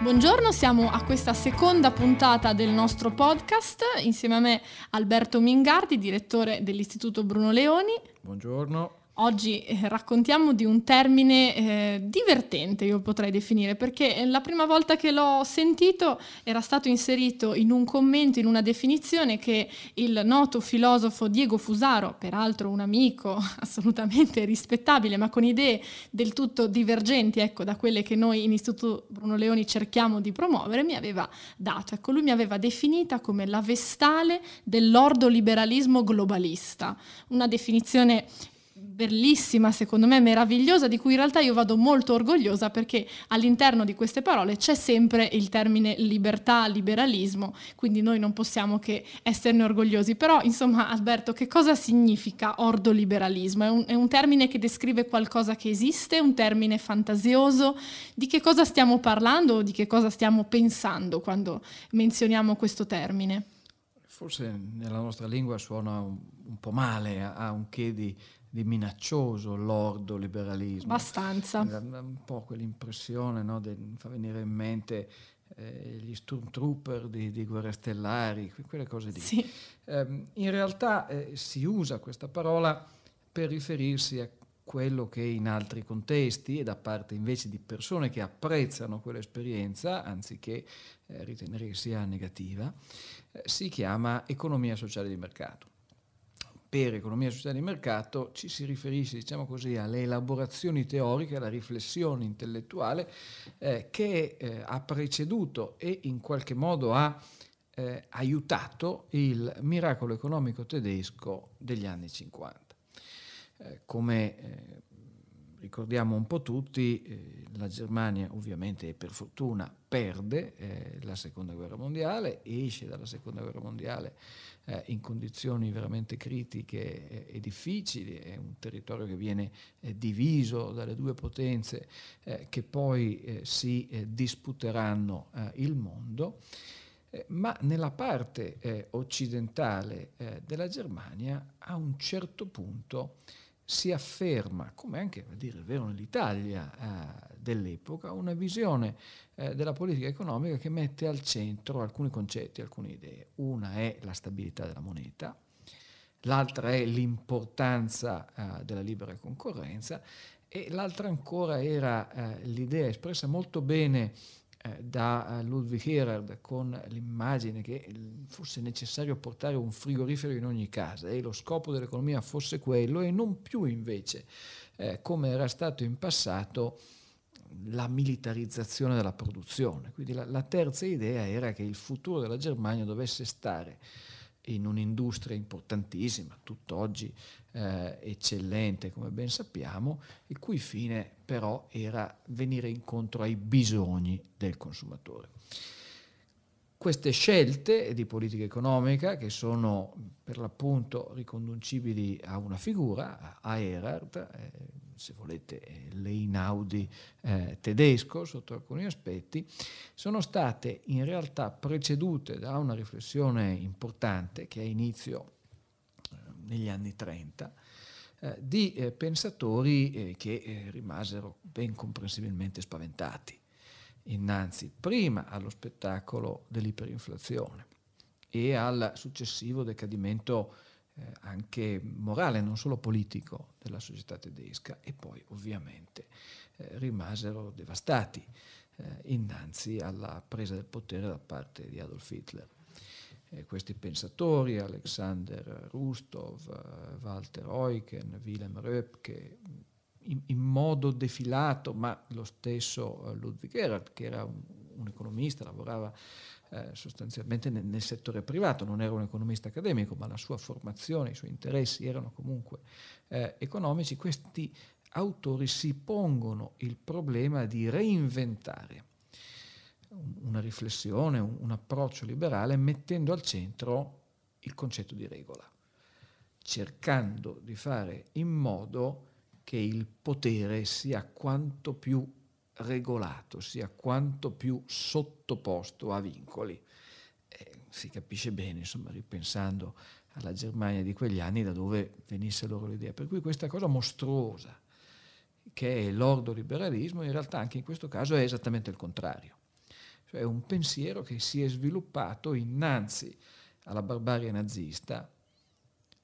Buongiorno, siamo a questa seconda puntata del nostro podcast insieme a me Alberto Mingardi, direttore dell'Istituto Bruno Leoni. Buongiorno. Oggi eh, raccontiamo di un termine eh, divertente, io potrei definire, perché la prima volta che l'ho sentito era stato inserito in un commento, in una definizione che il noto filosofo Diego Fusaro, peraltro un amico assolutamente rispettabile, ma con idee del tutto divergenti ecco, da quelle che noi in Istituto Bruno Leoni cerchiamo di promuovere, mi aveva dato. Ecco, lui mi aveva definita come la vestale dell'ordoliberalismo globalista, una definizione bellissima, secondo me meravigliosa, di cui in realtà io vado molto orgogliosa perché all'interno di queste parole c'è sempre il termine libertà, liberalismo, quindi noi non possiamo che esserne orgogliosi. Però, insomma, Alberto, che cosa significa ordoliberalismo? È un, è un termine che descrive qualcosa che esiste, un termine fantasioso? Di che cosa stiamo parlando o di che cosa stiamo pensando quando menzioniamo questo termine? Forse nella nostra lingua suona un, un po' male, ha un che di di minaccioso lordo liberalismo. Abbastanza. Un po' quell'impressione, no, de, fa venire in mente eh, gli stormtrooper di, di, Guerre Stellari, quelle cose lì. Sì. Eh, in realtà eh, si usa questa parola per riferirsi a quello che in altri contesti e da parte invece di persone che apprezzano quell'esperienza, anziché eh, ritenere che sia negativa, eh, si chiama economia sociale di mercato per economia sociale di mercato ci si riferisce, diciamo così, alle elaborazioni teoriche, alla riflessione intellettuale eh, che eh, ha preceduto e in qualche modo ha eh, aiutato il miracolo economico tedesco degli anni 50. Eh, come eh, ricordiamo un po' tutti, eh, la Germania ovviamente per fortuna perde eh, la seconda guerra mondiale, esce dalla seconda guerra mondiale eh, in condizioni veramente critiche e, e, difficili, è un territorio che viene eh, diviso dalle due potenze eh, che poi eh, si disputeranno il mondo. ma nella parte occidentale della Germania a un certo punto si afferma, come anche a dire il vero nell'Italia eh, dell'epoca, una visione eh, della politica economica che mette al centro alcuni concetti, alcune idee. Una è la stabilità della moneta, l'altra è l'importanza eh, della libera concorrenza e l'altra ancora era eh, l'idea espressa molto bene eh, da eh, Ludwig Erhard con l'immagine che fosse necessario portare un frigorifero in ogni casa e lo scopo dell'economia fosse quello e non più invece eh, come era stato in passato la militarizzazione della produzione. Quindi la, la terza idea era che il futuro della Germania dovesse stare in un'industria importantissima, tutt'oggi eh, eccellente come ben sappiamo, il cui fine però era venire incontro ai bisogni del consumatore. Queste scelte di politica economica, che sono per l'appunto riconducibili a una figura, a Erhard, eh, se volete l'Einaudi eh, tedesco sotto alcuni aspetti, sono state in realtà precedute da una riflessione importante che ha inizio eh, negli anni 30, eh, di eh, pensatori eh, che eh, rimasero ben comprensibilmente spaventati innanzi prima allo spettacolo dell'iperinflazione e al successivo decadimento eh, anche morale, non solo politico, della società tedesca e poi ovviamente eh, rimasero devastati eh, innanzi alla presa del potere da parte di Adolf Hitler. questi pensatori, Alexander Rustov, eh, Walter Eucken, Wilhelm Röpke, in, in, modo defilato, ma lo stesso eh, Ludwig Erhard, che era un, un economista, lavorava eh, sostanzialmente nel, nel, settore privato, non era un economista accademico, ma la sua formazione, i suoi interessi erano comunque eh, economici, questi autori si pongono il problema di reinventare una riflessione, un, un approccio liberale, mettendo al centro il concetto di regola, cercando di fare in modo che il potere sia quanto più regolato, sia quanto più sottoposto a vincoli. Eh, si capisce bene, insomma, ripensando alla Germania di quegli anni, da dove venisse loro l'idea. Per cui questa cosa mostruosa, che è l'ordo liberalismo, in realtà anche in questo caso è esattamente il contrario. cioè un pensiero che si è sviluppato innanzi alla barbarie nazista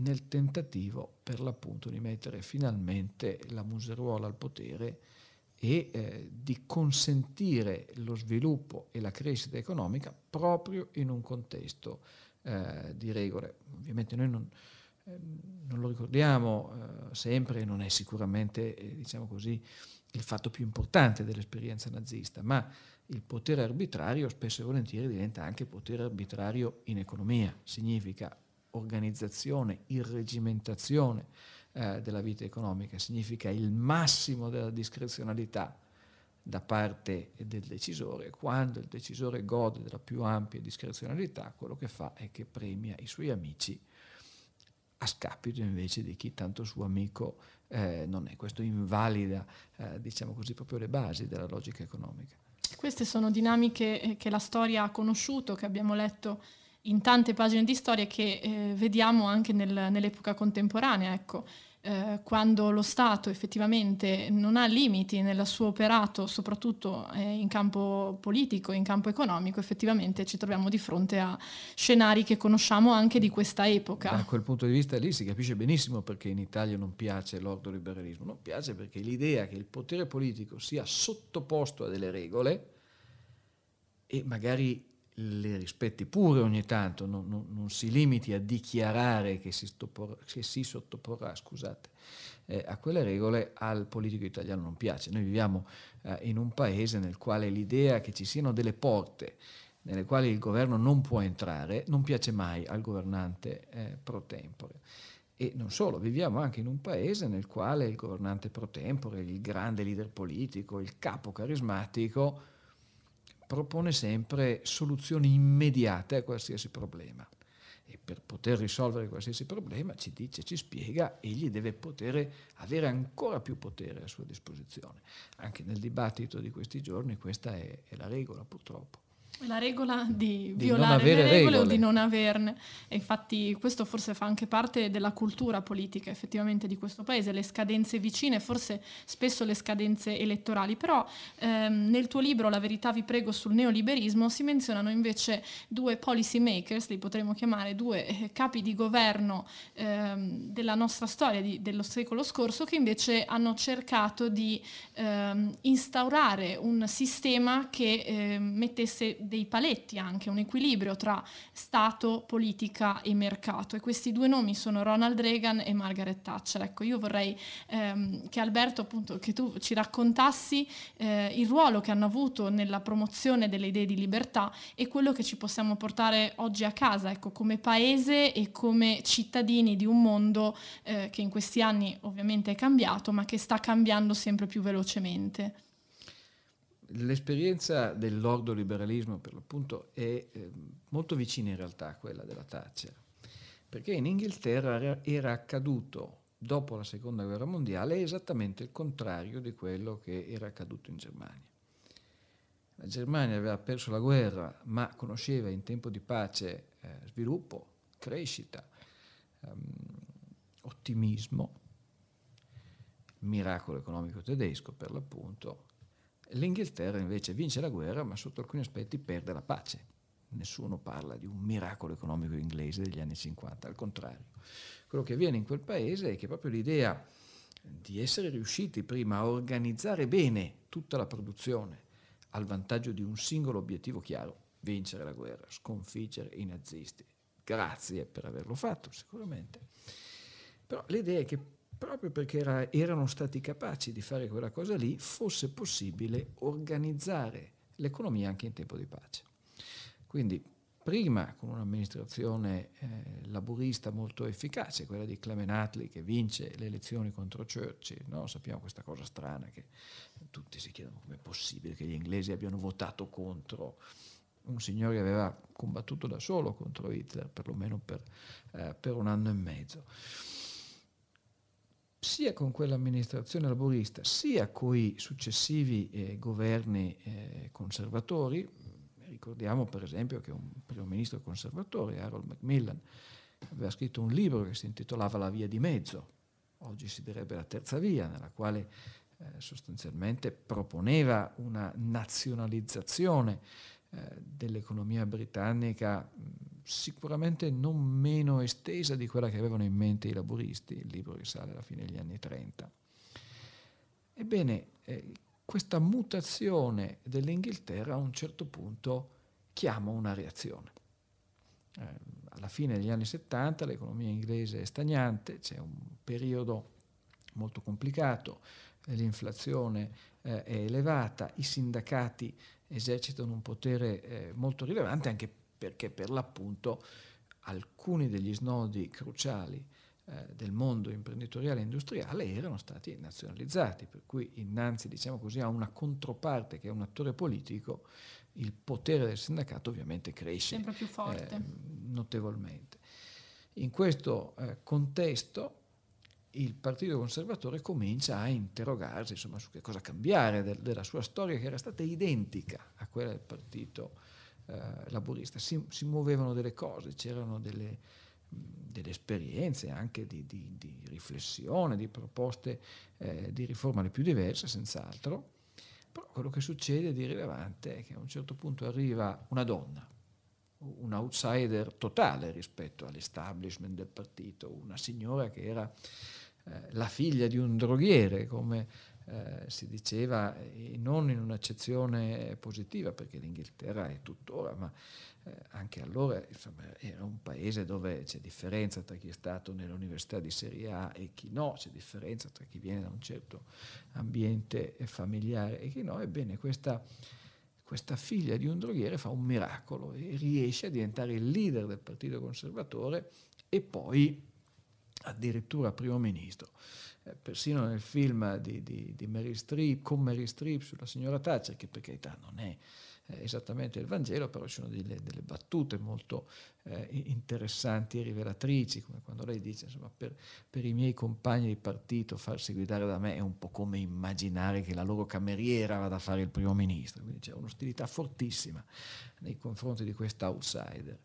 nel tentativo per l'appunto di mettere finalmente la museruola al potere e eh, di consentire lo sviluppo e la crescita economica proprio in un contesto eh, di regole. Ovviamente noi non, eh, non lo ricordiamo eh, sempre, non è sicuramente eh, diciamo così, il fatto più importante dell'esperienza nazista, ma il potere arbitrario spesso e volentieri diventa anche potere arbitrario in economia, significa organizzazione, irregimentazione eh, della vita economica, significa il massimo della discrezionalità da parte del decisore, quando il decisore gode della più ampia discrezionalità, quello che fa è che premia i suoi amici a scapito invece di chi tanto suo amico eh, non è. Questo invalida, eh, diciamo così, proprio le basi della logica economica. Queste sono dinamiche eh, che la storia ha conosciuto, che abbiamo letto in tante pagine di storia che eh, vediamo anche nel, nell'epoca contemporanea. Ecco. Eh, quando lo Stato effettivamente non ha limiti nel suo operato, soprattutto eh, in campo politico, in campo economico, effettivamente ci troviamo di fronte a scenari che conosciamo anche di questa epoca. Da quel punto di vista lì si capisce benissimo perché in Italia non piace l'ordoliberalismo, non piace perché l'idea che il potere politico sia sottoposto a delle regole e magari le rispetti pure ogni tanto, non, non, non si limiti a dichiarare che si, stopporrà, che si sottoporrà scusate, eh, a quelle regole, al politico italiano non piace. Noi viviamo eh, in un paese nel quale l'idea che ci siano delle porte nelle quali il governo non può entrare non piace mai al governante eh, pro tempore. E non solo, viviamo anche in un paese nel quale il governante pro tempore, il grande leader politico, il capo carismatico, propone sempre soluzioni immediate a qualsiasi problema. E per poter risolvere qualsiasi problema ci dice, ci spiega, egli deve poter avere ancora più potere a sua disposizione. Anche nel dibattito di questi giorni questa è, è la regola purtroppo. La regola di, di violare le regole, regole, o di non averne. E infatti questo forse fa anche parte della cultura politica effettivamente di questo paese, le scadenze vicine, forse spesso le scadenze elettorali. Però ehm, nel tuo libro La verità vi prego sul neoliberismo si menzionano invece due policy makers, li potremmo chiamare due eh, capi di governo ehm, della nostra storia di, dello secolo scorso che invece hanno cercato di ehm, instaurare un sistema che ehm, mettesse dei paletti anche, un equilibrio tra Stato, politica e mercato. E questi due nomi sono Ronald Reagan e Margaret Thatcher. Ecco, io vorrei ehm, che Alberto, appunto, che tu ci raccontassi eh, il ruolo che hanno avuto nella promozione delle idee di libertà e quello che ci possiamo portare oggi a casa, ecco, come paese e come cittadini di un mondo eh, che in questi anni ovviamente è cambiato, ma che sta cambiando sempre più velocemente. L'esperienza dell'ordoliberalismo per l'appunto è eh, molto vicina in realtà a quella della Thatcher, perché in Inghilterra era accaduto dopo la seconda guerra mondiale esattamente il contrario di quello che era accaduto in Germania. La Germania aveva perso la guerra, ma conosceva in tempo di pace eh, sviluppo, crescita, ehm, ottimismo, miracolo economico tedesco per l'appunto, L'Inghilterra invece vince la guerra, ma sotto alcuni aspetti perde la pace. Nessuno parla di un miracolo economico inglese degli anni 50, al contrario. Quello che avviene in quel paese è che proprio l'idea di essere riusciti prima a organizzare bene tutta la produzione al vantaggio di un singolo obiettivo chiaro, vincere la guerra, sconfiggere i nazisti. Grazie per averlo fatto, sicuramente. Però l'idea è che proprio perché era, erano stati capaci di fare quella cosa lì, fosse possibile organizzare l'economia anche in tempo di pace. Quindi prima con un'amministrazione eh, laburista molto efficace, quella di Clement Attlee che vince le elezioni contro Churchill, no? sappiamo questa cosa strana che tutti si chiedono come è possibile che gli inglesi abbiano votato contro un signore che aveva combattuto da solo contro Hitler, perlomeno per, eh, per un anno e mezzo sia con quell'amministrazione laborista, sia con i successivi eh, governi eh, conservatori. Ricordiamo per esempio che un primo ministro conservatore, Harold Macmillan, aveva scritto un libro che si intitolava La via di mezzo, oggi si direbbe la terza via, nella quale eh, sostanzialmente proponeva una nazionalizzazione eh, dell'economia britannica sicuramente non meno estesa di quella che avevano in mente i laburisti, il libro risale alla fine degli anni 30. Ebbene, eh, questa mutazione dell'Inghilterra a un certo punto chiama una reazione. Eh, alla fine degli anni 70 l'economia inglese è stagnante, c'è un periodo molto complicato, l'inflazione eh, è elevata, i sindacati esercitano un potere eh, molto rilevante anche perché per l'appunto alcuni degli snodi cruciali eh, del mondo imprenditoriale e industriale erano stati nazionalizzati, per cui innanzi diciamo così, a una controparte che è un attore politico, il potere del sindacato ovviamente cresce sempre più forte. Eh, notevolmente. In questo eh, contesto il Partito Conservatore comincia a interrogarsi insomma, su che cosa cambiare del, della sua storia che era stata identica a quella del Partito eh, Laburista. Si, si, muovevano delle cose, c'erano delle, delle esperienze anche di, di, di, riflessione, di proposte eh, di riforma le più diverse, senz'altro, però quello che succede di rilevante è che a un certo punto arriva una donna, un outsider totale rispetto all'establishment del partito, una signora che era eh, la figlia di un droghiere, come eh, si diceva, e non in un'accezione positiva, perché l'Inghilterra è tuttora, ma eh, anche allora insomma, era un paese dove c'è differenza tra chi è stato nell'università di Serie A e chi no, c'è differenza tra chi viene da un certo ambiente familiare e chi no, ebbene questa questa figlia di un droghiere fa un miracolo e riesce a diventare il leader del Partito Conservatore e poi addirittura primo ministro. Eh, persino nel film di, di, di Mary Streep, con Mary Streep sulla signora Thatcher, che per carità non è eh, esattamente il Vangelo, però ci sono delle, delle battute molto eh, interessanti e rivelatrici, come quando lei dice, insomma, per, per, i miei compagni di partito farsi guidare da me è un po' come immaginare che la loro cameriera vada a fare il primo ministro, quindi c'è un'ostilità fortissima nei confronti di questa outsider.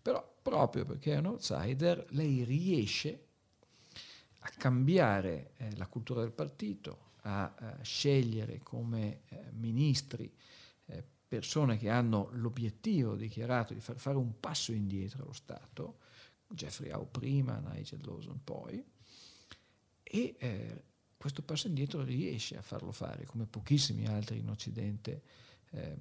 Però proprio perché è un outsider, lei riesce a cambiare eh, la cultura del partito, a, a scegliere come eh, ministri eh, persone che hanno l'obiettivo dichiarato di far fare un passo indietro allo Stato, Jeffrey Howe prima, Nigel Lawson poi, e eh, questo passo indietro riesce a farlo fare, come pochissimi altri in Occidente eh,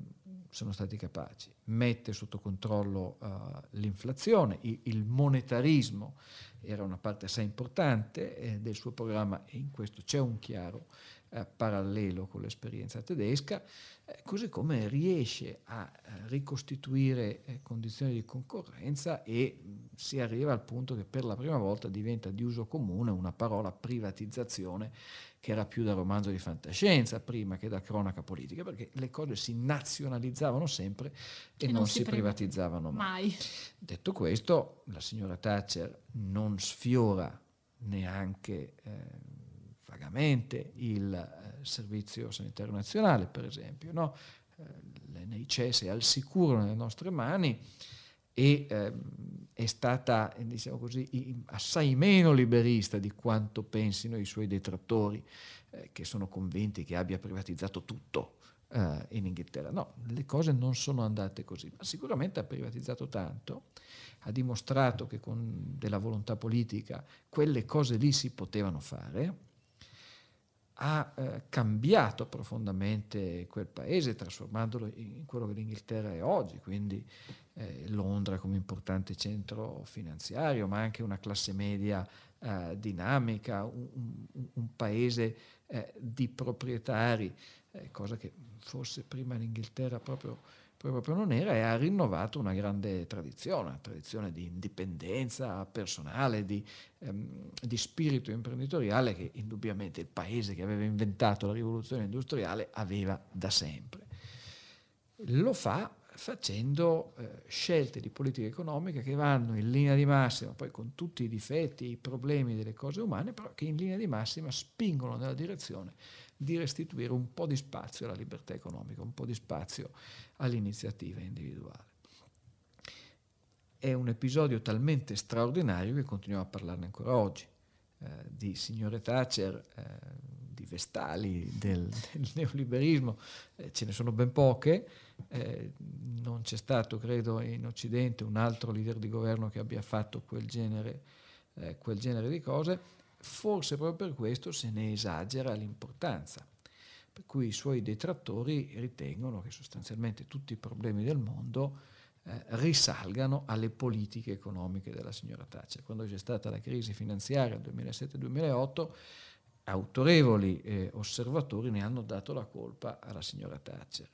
sono stati capaci. Mette sotto controllo uh, l'inflazione, il, il, monetarismo era una parte assai importante eh, del suo programma e in questo c'è un chiaro eh, parallelo con l'esperienza tedesca, eh, così come riesce a eh, ricostituire eh, condizioni di concorrenza e mh, si arriva al punto che per la prima volta diventa di uso comune una parola privatizzazione che era più da romanzo di fantascienza prima che da cronaca politica, perché le cose si nazionalizzavano sempre e, e non, non, si, si privatizzavano mai. mai. Detto questo, la signora Thatcher non sfiora neanche eh, vagamente il eh, Servizio Sanitario Nazionale, per esempio. No? Eh, è al sicuro nelle nostre mani e eh, è stata, diciamo così, assai meno liberista di quanto pensino i suoi detrattori, eh, che sono convinti che abbia privatizzato tutto eh, in Inghilterra. No, le cose non sono andate così, ma sicuramente ha privatizzato tanto, ha dimostrato che con della volontà politica quelle cose lì si potevano fare ha eh, cambiato profondamente quel paese, trasformandolo in quello che l'Inghilterra è oggi, quindi eh, Londra come importante centro finanziario, ma anche una classe media eh, dinamica, un, un, un paese eh, di proprietari, eh, cosa che forse prima l'Inghilterra proprio proprio non era e ha rinnovato una grande tradizione, una tradizione di indipendenza personale, di, ehm, di, spirito imprenditoriale che indubbiamente il paese che aveva inventato la rivoluzione industriale aveva da sempre. Lo fa facendo eh, scelte di politica economica che vanno in linea di massima, poi con tutti i difetti i problemi delle cose umane, però che in linea di massima spingono nella direzione di restituire un po' di spazio alla libertà economica, un po' di spazio all'iniziativa individuale. È un episodio talmente straordinario che continuiamo a parlarne ancora oggi, eh, di signore Thatcher, eh, vestali del, del neoliberismo, eh, ce ne sono ben poche, eh, non c'è stato, credo, in Occidente un altro leader di governo che abbia fatto quel genere, eh, quel genere di cose, forse proprio per questo se ne esagera l'importanza. Per cui i suoi detrattori ritengono che sostanzialmente tutti i problemi del mondo eh, risalgano alle politiche economiche della signora Thatcher. Quando c'è stata la crisi finanziaria del 2007-2008, autorevoli eh, osservatori ne hanno dato la colpa alla signora Thatcher.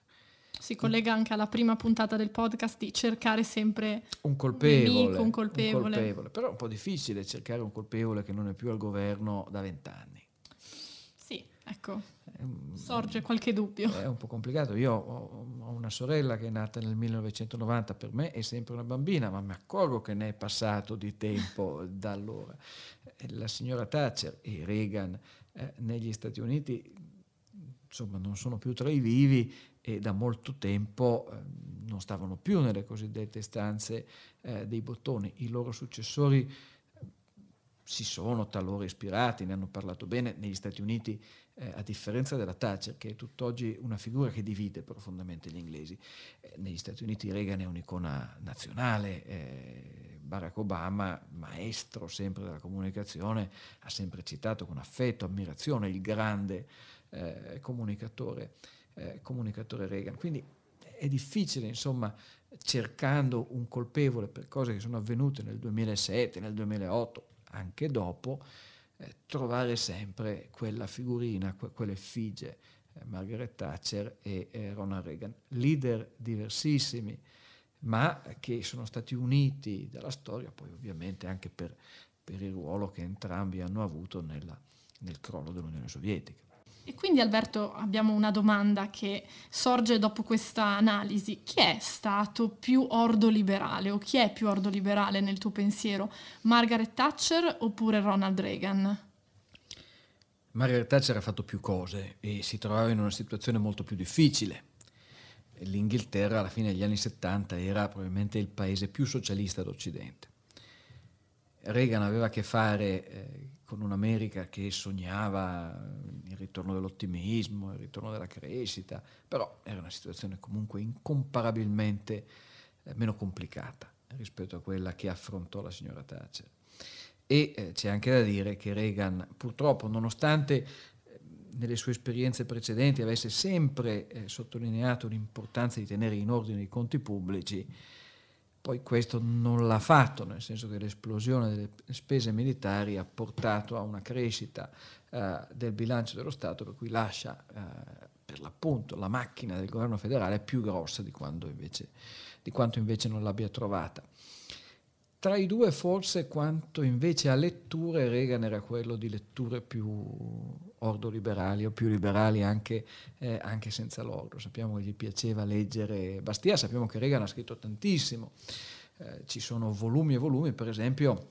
Si collega anche alla prima puntata del podcast di cercare sempre un colpevole, un, nemico, un colpevole. Un colpevole. Però è un po' difficile cercare un colpevole che non è più al governo da vent'anni. Sì, ecco, sorge qualche dubbio. È un po' complicato. Io ho, ho una sorella che è nata nel 1990, per me è sempre una bambina, ma mi accorgo che ne è passato di tempo da allora. La signora Thatcher e Reagan eh, negli Stati Uniti insomma non sono più tra i vivi e da molto tempo eh, non stavano più nelle cosiddette stanze eh, dei bottoni. I loro successori eh, si sono talora ispirati, ne hanno parlato bene negli Stati Uniti, eh, a differenza della Thatcher, che è tutt'oggi una figura che divide profondamente gli inglesi. Eh, negli Stati Uniti Reagan è un'icona nazionale, eh, Barack Obama, maestro sempre della comunicazione, ha sempre citato con affetto, ammirazione il grande comunicatore eh, comunicatore Reagan. Quindi è difficile, insomma, cercando un colpevole per cose che sono avvenute nel 2007, nel 2008, anche dopo, eh, trovare sempre quella figurina, que- quell'effigie, eh, Margaret Thatcher e eh, Ronald Reagan, leader diversissimi, ma che sono stati uniti dalla storia, poi ovviamente anche per, per il ruolo che entrambi hanno avuto nella, nel crollo dell'Unione Sovietica. E quindi Alberto abbiamo una domanda che sorge dopo questa analisi. Chi è stato più ordoliberale o chi è più ordoliberale nel tuo pensiero? Margaret Thatcher oppure Ronald Reagan? Margaret Thatcher ha fatto più cose e si trovava in una situazione molto più difficile. L'Inghilterra alla fine degli anni 70 era probabilmente il paese più socialista d'Occidente. Reagan aveva a che fare eh, con un'America che sognava il ritorno dell'ottimismo, il ritorno della crescita, però era una situazione comunque incomparabilmente eh, meno complicata rispetto a quella che affrontò la signora Thatcher. E eh, c'è anche da dire che Reagan, purtroppo, nonostante nelle sue esperienze precedenti avesse sempre eh, sottolineato l'importanza di tenere in ordine i conti pubblici, poi questo non l'ha fatto, nel senso che l'esplosione delle spese militari ha portato a una crescita eh, del bilancio dello Stato, per cui lascia eh, per l'appunto la macchina del governo federale più grossa di, invece, di quanto invece non l'abbia trovata. Tra i due forse quanto invece a letture Reagan era quello di letture più ordoliberali o più liberali anche, eh, anche, senza l'ordo. Sappiamo che gli piaceva leggere Bastia, sappiamo che Reagan ha scritto tantissimo, eh, ci sono volumi e volumi, per esempio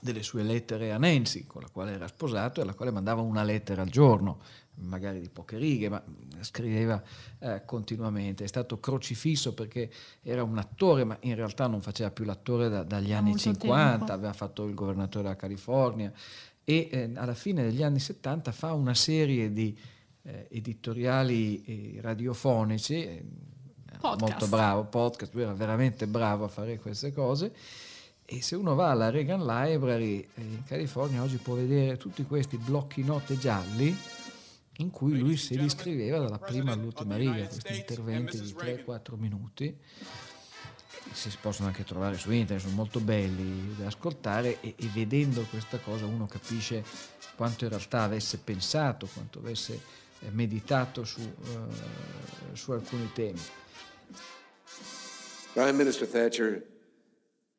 delle sue lettere a Nancy, con la quale era sposato e alla quale mandava una lettera al giorno, magari di poche righe, ma scriveva eh, continuamente. È stato crocifisso perché era un attore, ma in realtà non faceva più l'attore da, dagli anni 50, tempo. aveva fatto il governatore della California e eh, alla fine degli anni 70 fa una serie di eh, editoriali eh, radiofonici, eh, molto bravo, podcast, lui era veramente bravo a fare queste cose. E se uno va alla Reagan Library eh, in California oggi può vedere tutti questi blocchi note gialli in cui lui si riscriveva dalla prima all'ultima riga, questi interventi di 3-4 minuti. Si possono anche trovare su internet, sono molto belli da ascoltare e, e vedendo questa cosa uno capisce quanto in realtà avesse pensato, quanto avesse eh, meditato su, uh, su alcuni temi. Prime Minister Thatcher,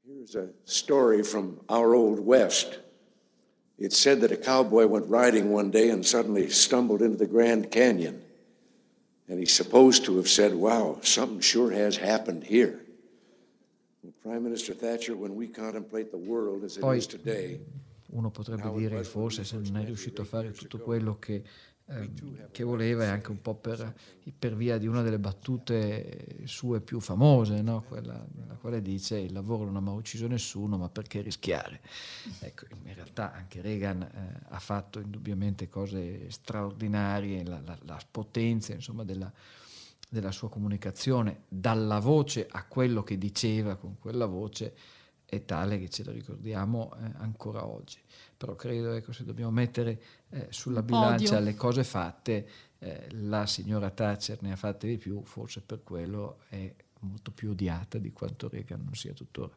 here's a story from our old West. It's said that a cowboy went riding one day and suddenly stumbled into the Grand Canyon. And he's supposed to have said, Wow, something sure has happened here. Well, Prime Minister Thatcher, when we contemplate the world as it is today, uno potrebbe dire forse se non è riuscito a fare tutto quello che ehm, che voleva e anche un po' per, per, via di una delle battute sue più famose, no? quella nella quale dice il lavoro non ha mai ucciso nessuno, ma perché rischiare? Ecco, in realtà anche Reagan eh, ha fatto indubbiamente cose straordinarie, la, la, la potenza insomma, della, della sua comunicazione, dalla voce a quello che diceva con quella voce, è tale che ce la ricordiamo eh, ancora oggi. Però credo, ecco, se dobbiamo mettere eh, sulla bilancia Odio. le cose fatte, eh, la signora Thatcher ne ha fatte di più, forse per quello è molto più odiata di quanto Reagan non sia tuttora.